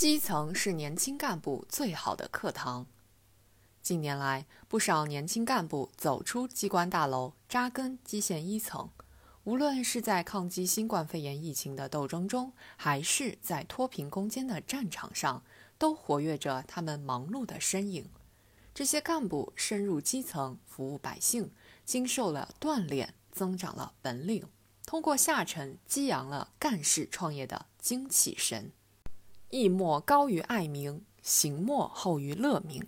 基层是年轻干部最好的课堂。近年来，不少年轻干部走出机关大楼，扎根基线一层。无论是在抗击新冠肺炎疫情的斗争中，还是在脱贫攻坚的战场上，都活跃着他们忙碌的身影。这些干部深入基层，服务百姓，经受了锻炼，增长了本领，通过下沉，激扬了干事创业的精气神。义莫高于爱民，行莫厚于乐民。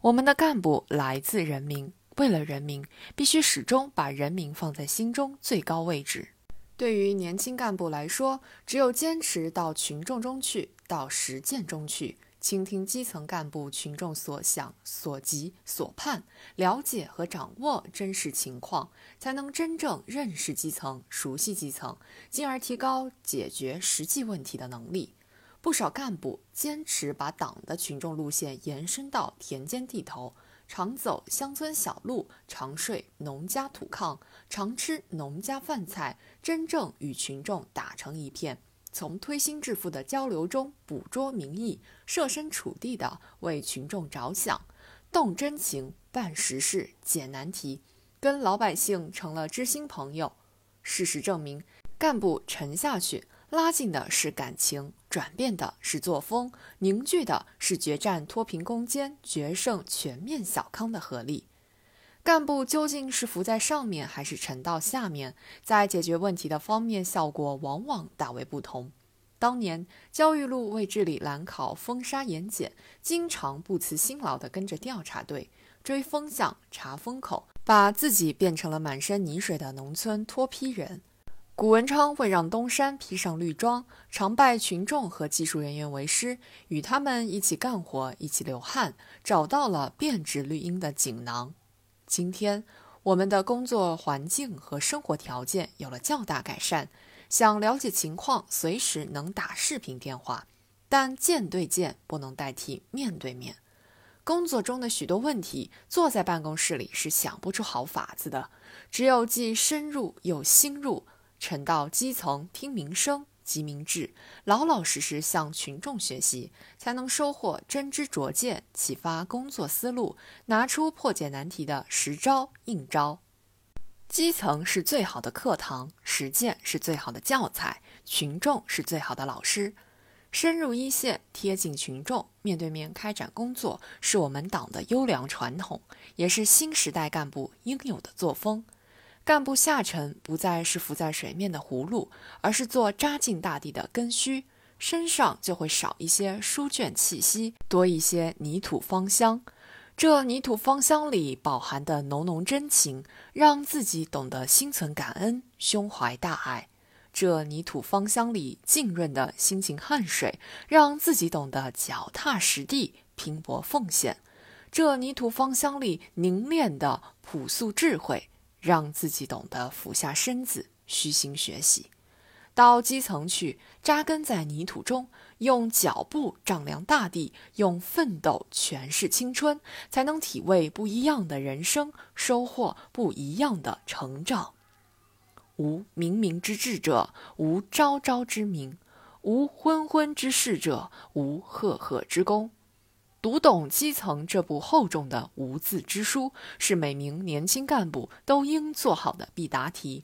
我们的干部来自人民，为了人民，必须始终把人民放在心中最高位置。对于年轻干部来说，只有坚持到群众中去，到实践中去，倾听基层干部群众所想、所急、所盼，了解和掌握真实情况，才能真正认识基层、熟悉基层，进而提高解决实际问题的能力。不少干部坚持把党的群众路线延伸到田间地头，常走乡村小路，常睡农家土炕，常吃农家饭菜，真正与群众打成一片，从推心置腹的交流中捕捉民意，设身处地的为群众着想，动真情，办实事，解难题，跟老百姓成了知心朋友。事实证明，干部沉下去。拉近的是感情，转变的是作风，凝聚的是决战脱贫攻坚、决胜全面小康的合力。干部究竟是浮在上面，还是沉到下面，在解决问题的方面，效果往往大为不同。当年焦裕禄为治理兰考风沙盐碱，经常不辞辛劳地跟着调查队追风向、查风口，把自己变成了满身泥水的农村脱坯人。谷文昌会让东山披上绿装，常拜群众和技术人员为师，与他们一起干活，一起流汗，找到了变质绿荫的锦囊。今天，我们的工作环境和生活条件有了较大改善，想了解情况，随时能打视频电话，但见对见不能代替面对面。工作中的许多问题，坐在办公室里是想不出好法子的，只有既深入又心入。沉到基层，听民生，急民智，老老实实向群众学习，才能收获真知灼见，启发工作思路，拿出破解难题的实招硬招。基层是最好的课堂，实践是最好的教材，群众是最好的老师。深入一线，贴近群众，面对面开展工作，是我们党的优良传统，也是新时代干部应有的作风。干部下沉不再是浮在水面的葫芦，而是做扎进大地的根须，身上就会少一些书卷气息，多一些泥土芳香。这泥土芳香里饱含的浓浓真情，让自己懂得心存感恩，胸怀大爱；这泥土芳香里浸润的辛勤汗水，让自己懂得脚踏实地，拼搏奉献；这泥土芳香里凝练的朴素智慧。让自己懂得俯下身子，虚心学习，到基层去扎根在泥土中，用脚步丈量大地，用奋斗诠释青春，才能体味不一样的人生，收获不一样的成长。无冥冥之志者，无昭昭之明；无昏昏之事者，无赫赫之功。读懂基层这部厚重的无字之书，是每名年轻干部都应做好的必答题。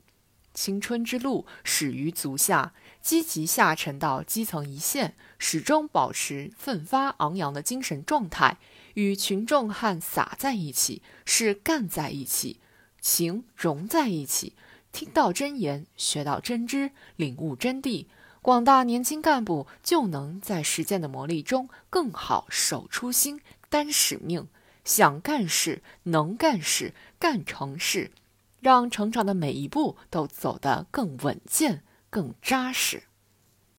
青春之路始于足下，积极下沉到基层一线，始终保持奋发昂扬的精神状态，与群众汉洒在一起，是干在一起，情融在一起，听到真言，学到真知，领悟真谛。广大年轻干部就能在实践的磨砺中更好守初心、担使命，想干事、能干事、干成事，让成长的每一步都走得更稳健、更扎实。